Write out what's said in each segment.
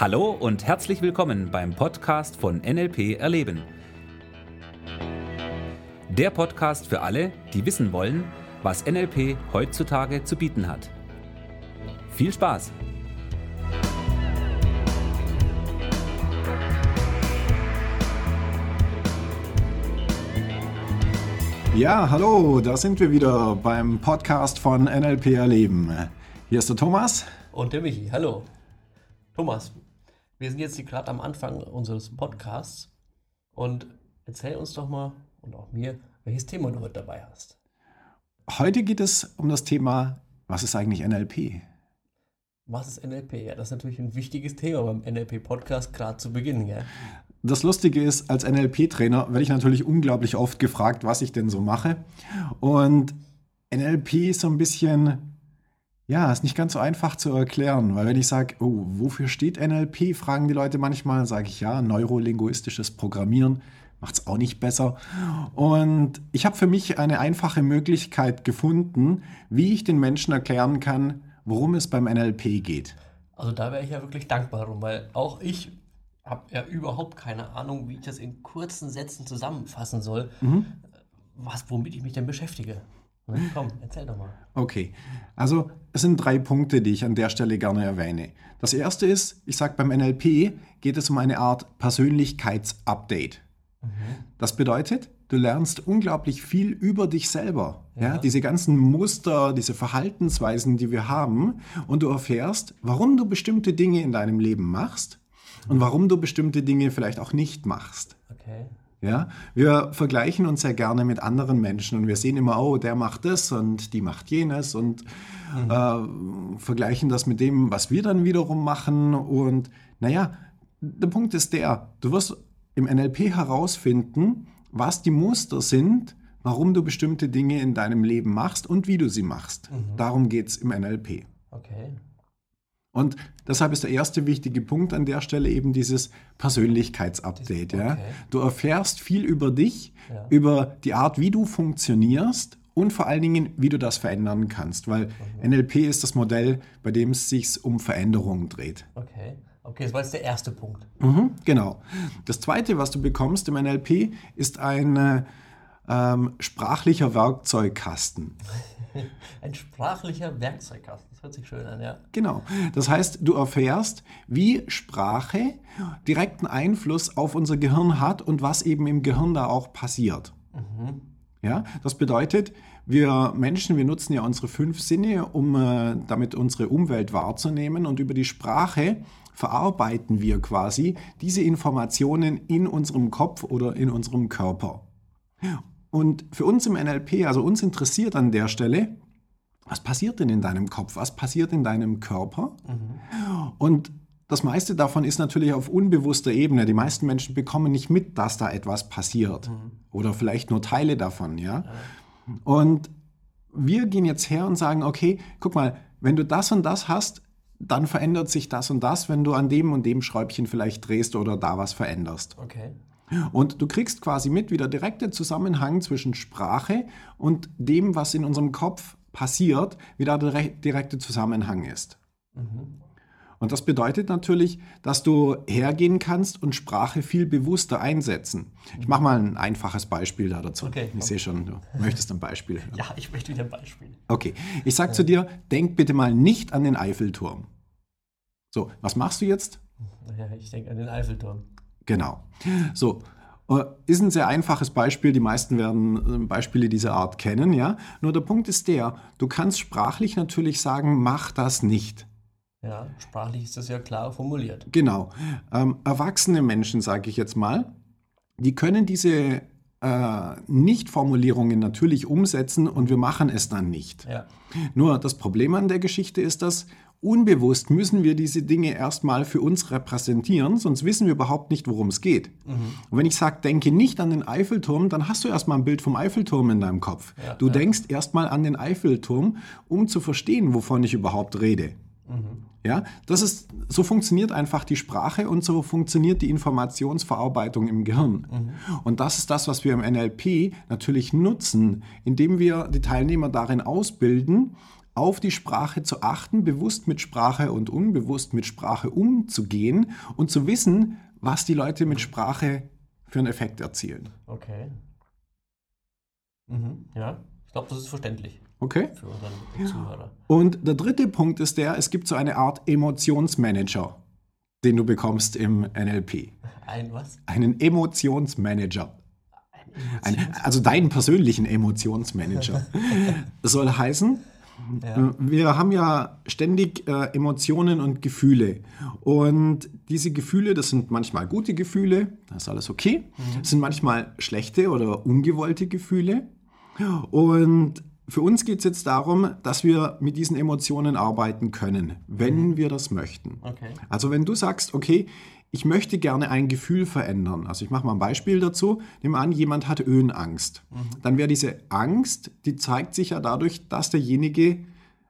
Hallo und herzlich willkommen beim Podcast von NLP Erleben. Der Podcast für alle, die wissen wollen, was NLP heutzutage zu bieten hat. Viel Spaß! Ja, hallo, da sind wir wieder beim Podcast von NLP Erleben. Hier ist der Thomas. Und der Michi, hallo. Thomas, wir sind jetzt gerade am Anfang unseres Podcasts und erzähl uns doch mal und auch mir, welches Thema du heute dabei hast. Heute geht es um das Thema, was ist eigentlich NLP? Was ist NLP? Ja, das ist natürlich ein wichtiges Thema beim NLP-Podcast, gerade zu Beginn. Ja? Das Lustige ist, als NLP-Trainer werde ich natürlich unglaublich oft gefragt, was ich denn so mache. Und NLP ist so ein bisschen, ja, ist nicht ganz so einfach zu erklären, weil wenn ich sage, oh, wofür steht NLP, fragen die Leute manchmal, sage ich ja, neurolinguistisches Programmieren, macht es auch nicht besser. Und ich habe für mich eine einfache Möglichkeit gefunden, wie ich den Menschen erklären kann, worum es beim NLP geht. Also da wäre ich ja wirklich dankbar drum, weil auch ich habe ja überhaupt keine Ahnung, wie ich das in kurzen Sätzen zusammenfassen soll, mhm. was, womit ich mich denn beschäftige. Komm, erzähl doch mal. Okay, also es sind drei Punkte, die ich an der Stelle gerne erwähne. Das erste ist, ich sage beim NLP geht es um eine Art Persönlichkeitsupdate. Mhm. Das bedeutet, du lernst unglaublich viel über dich selber. Ja. ja. diese ganzen Muster, diese Verhaltensweisen, die wir haben. Und du erfährst, warum du bestimmte Dinge in deinem Leben machst und warum du bestimmte Dinge vielleicht auch nicht machst. Okay. Ja, wir vergleichen uns sehr gerne mit anderen Menschen und wir sehen immer, oh, der macht das und die macht jenes und mhm. äh, vergleichen das mit dem, was wir dann wiederum machen. Und naja, der Punkt ist der, du wirst im NLP herausfinden, was die Muster sind, warum du bestimmte Dinge in deinem Leben machst und wie du sie machst. Mhm. Darum geht es im NLP. Okay. Und deshalb ist der erste wichtige Punkt an der Stelle eben dieses Persönlichkeitsupdate. Okay. Ja? Du erfährst viel über dich, ja. über die Art, wie du funktionierst und vor allen Dingen, wie du das verändern kannst. Weil mhm. NLP ist das Modell, bei dem es sich um Veränderungen dreht. Okay. Okay, das war jetzt der erste Punkt. Mhm, genau. Das zweite, was du bekommst im NLP, ist ein äh, ähm, sprachlicher Werkzeugkasten. Ein sprachlicher Werkzeugkasten, das hört sich schön an, ja. Genau. Das heißt, du erfährst, wie Sprache direkten Einfluss auf unser Gehirn hat und was eben im Gehirn da auch passiert. Mhm. Ja, das bedeutet, wir Menschen, wir nutzen ja unsere fünf Sinne, um äh, damit unsere Umwelt wahrzunehmen und über die Sprache verarbeiten wir quasi diese Informationen in unserem Kopf oder in unserem Körper. Und für uns im NLP, also uns interessiert an der Stelle, was passiert denn in deinem Kopf? Was passiert in deinem Körper? Mhm. Und das meiste davon ist natürlich auf unbewusster Ebene. Die meisten Menschen bekommen nicht mit, dass da etwas passiert. Mhm. Oder vielleicht nur Teile davon, ja? ja. Und wir gehen jetzt her und sagen, okay, guck mal, wenn du das und das hast, dann verändert sich das und das, wenn du an dem und dem Schräubchen vielleicht drehst oder da was veränderst. Okay. Und du kriegst quasi mit, wie der direkte Zusammenhang zwischen Sprache und dem, was in unserem Kopf passiert, wie da der direkte Zusammenhang ist. Mhm. Und das bedeutet natürlich, dass du hergehen kannst und Sprache viel bewusster einsetzen. Ich mache mal ein einfaches Beispiel da dazu. Okay, ich sehe schon, du möchtest ein Beispiel. Ja, ich möchte wieder ein Beispiel. Okay, ich sage zu dir, denk bitte mal nicht an den Eiffelturm. So, was machst du jetzt? Ja, ich denke an den Eiffelturm. Genau. So, äh, ist ein sehr einfaches Beispiel. Die meisten werden äh, Beispiele dieser Art kennen, ja. Nur der Punkt ist der, du kannst sprachlich natürlich sagen, mach das nicht. Ja, sprachlich ist das ja klar formuliert. Genau. Ähm, erwachsene Menschen, sage ich jetzt mal, die können diese äh, Nicht-Formulierungen natürlich umsetzen und wir machen es dann nicht. Ja. Nur das Problem an der Geschichte ist, dass unbewusst müssen wir diese Dinge erstmal für uns repräsentieren, sonst wissen wir überhaupt nicht, worum es geht. Mhm. Und wenn ich sage, denke nicht an den Eiffelturm, dann hast du erstmal ein Bild vom Eiffelturm in deinem Kopf. Ja, du ja. denkst erstmal an den Eiffelturm, um zu verstehen, wovon ich überhaupt rede. Mhm. Ja, das ist, so funktioniert einfach die Sprache und so funktioniert die Informationsverarbeitung im Gehirn. Mhm. Und das ist das, was wir im NLP natürlich nutzen, indem wir die Teilnehmer darin ausbilden, auf die Sprache zu achten, bewusst mit Sprache und unbewusst mit Sprache umzugehen und zu wissen, was die Leute mit Sprache für einen Effekt erzielen. Okay. Mhm. Ja, ich glaube, das ist verständlich Okay? für unseren Zuhörer. Und der dritte Punkt ist der, es gibt so eine Art Emotionsmanager, den du bekommst im NLP. Ein was? Einen Emotionsmanager. Ein Ein, also deinen persönlichen Emotionsmanager. Soll heißen, Ja. äh, wir haben ja ständig äh, Emotionen und Gefühle. Und diese Gefühle, das sind manchmal gute Gefühle, das ist alles okay. Das sind manchmal schlechte oder ungewollte Gefühle. Und für uns geht es jetzt darum, dass wir mit diesen Emotionen arbeiten können, wenn wir das möchten. Okay. Also wenn du sagst, okay, ich möchte gerne ein Gefühl verändern. Also ich mache mal ein Beispiel dazu. Nimm an, jemand hat Höhenangst. Dann wäre diese Angst, die zeigt sich ja dadurch, dass derjenige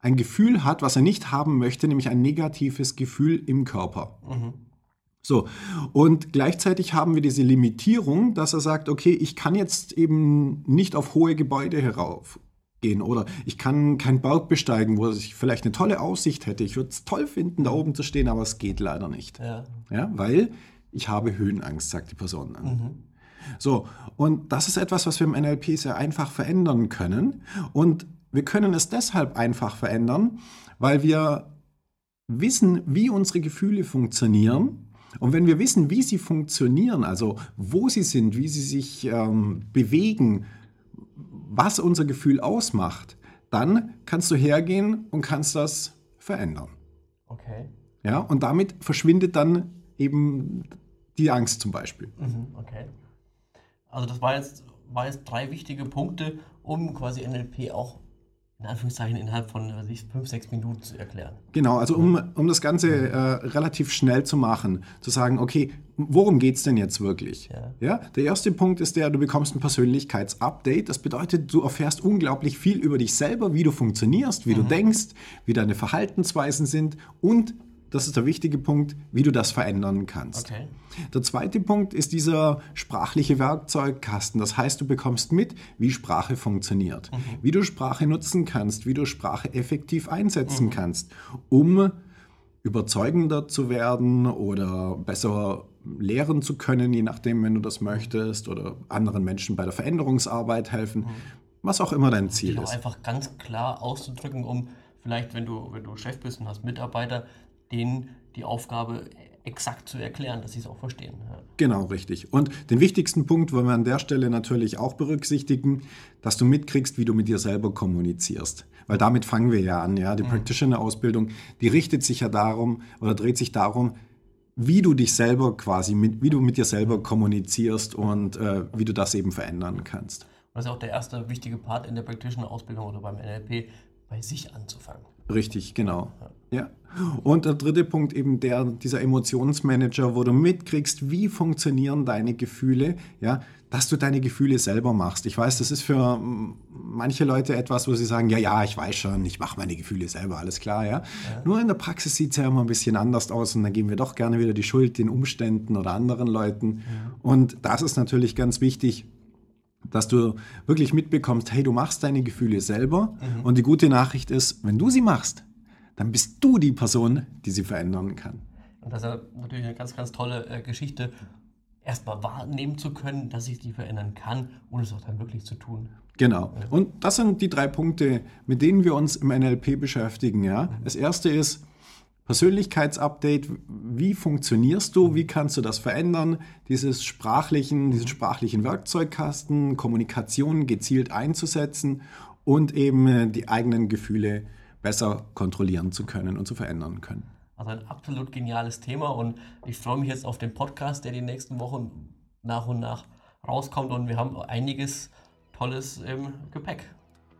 ein Gefühl hat, was er nicht haben möchte, nämlich ein negatives Gefühl im Körper. So, und gleichzeitig haben wir diese Limitierung, dass er sagt, okay, ich kann jetzt eben nicht auf hohe Gebäude heraufgehen oder ich kann keinen Berg besteigen, wo ich vielleicht eine tolle Aussicht hätte. Ich würde es toll finden, da oben zu stehen, aber es geht leider nicht. Ja. Ja, weil ich habe Höhenangst, sagt die Person dann. So, und das ist etwas, was wir im NLP sehr einfach verändern können. Und wir können es deshalb einfach verändern, weil wir wissen, wie unsere Gefühle funktionieren. Und wenn wir wissen, wie sie funktionieren, also wo sie sind, wie sie sich ähm, bewegen, was unser Gefühl ausmacht, dann kannst du hergehen und kannst das verändern. Okay. Ja, und damit verschwindet dann eben die Angst zum Beispiel. Mhm. Okay. Also das war jetzt, war jetzt drei wichtige Punkte, um quasi NLP auch in Anführungszeichen innerhalb von was ich, fünf, sechs Minuten zu erklären. Genau, also um, um das Ganze äh, relativ schnell zu machen, zu sagen, okay, worum geht es denn jetzt wirklich? Ja. der erste Punkt ist der, du bekommst ein Persönlichkeitsupdate. Das bedeutet, du erfährst unglaublich viel über dich selber, wie du funktionierst, wie du denkst, wie deine Verhaltensweisen sind und, das ist der wichtige Punkt, wie du das verändern kannst. Okay. Der zweite Punkt ist dieser sprachliche Werkzeugkasten. Das heißt, du bekommst mit, wie Sprache funktioniert, wie du Sprache nutzen kannst, wie du Sprache effektiv einsetzen kannst, um überzeugender zu werden oder besser lehren zu können, je nachdem, wenn du das möchtest, oder anderen Menschen bei der Veränderungsarbeit helfen, was auch immer dein Ziel auch ist. einfach ganz klar auszudrücken, um vielleicht, wenn du, wenn du Chef bist und hast Mitarbeiter, denen die Aufgabe exakt zu erklären, dass sie es auch verstehen. Ja. Genau, richtig. Und den wichtigsten Punkt wollen wir an der Stelle natürlich auch berücksichtigen, dass du mitkriegst, wie du mit dir selber kommunizierst. Weil damit fangen wir ja an, ja. Die Practitioner-Ausbildung, die richtet sich ja darum oder dreht sich darum, wie du dich selber quasi, mit, wie du mit dir selber kommunizierst und äh, wie du das eben verändern kannst. Und das ist auch der erste wichtige Part in der Practitioner-Ausbildung oder beim NLP, bei sich anzufangen. Richtig, genau. Ja. Und der dritte Punkt eben der, dieser Emotionsmanager, wo du mitkriegst, wie funktionieren deine Gefühle, ja, dass du deine Gefühle selber machst. Ich weiß, das ist für manche Leute etwas, wo sie sagen, ja, ja, ich weiß schon, ich mache meine Gefühle selber, alles klar, ja. Nur in der Praxis sieht es ja immer ein bisschen anders aus und dann geben wir doch gerne wieder die Schuld den Umständen oder anderen Leuten. Und das ist natürlich ganz wichtig, dass du wirklich mitbekommst, hey, du machst deine Gefühle selber. Und die gute Nachricht ist, wenn du sie machst, dann bist du die Person, die sie verändern kann. Und das ist natürlich eine ganz, ganz tolle äh, Geschichte, erstmal wahrnehmen zu können, dass ich die verändern kann und es auch dann wirklich zu tun. Genau. Und das sind die drei Punkte, mit denen wir uns im NLP beschäftigen. Ja? Das erste ist Persönlichkeitsupdate. Wie funktionierst du? Wie kannst du das verändern? Dieses sprachlichen, diesen sprachlichen Werkzeugkasten, Kommunikation gezielt einzusetzen und eben äh, die eigenen Gefühle besser kontrollieren zu können und zu verändern können. Also ein absolut geniales Thema und ich freue mich jetzt auf den Podcast, der die nächsten Wochen nach und nach rauskommt und wir haben einiges Tolles im Gepäck.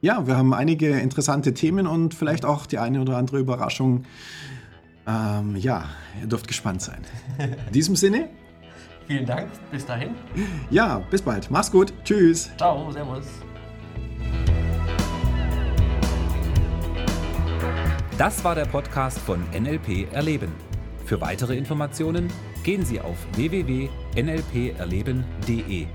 Ja, wir haben einige interessante Themen und vielleicht auch die eine oder andere Überraschung. Ähm, ja, ihr dürft gespannt sein. In diesem Sinne, Vielen Dank, bis dahin. ja, bis bald. Mach's gut. Tschüss. Ciao, Servus. Das war der Podcast von NLP Erleben. Für weitere Informationen gehen Sie auf www.nlperleben.de.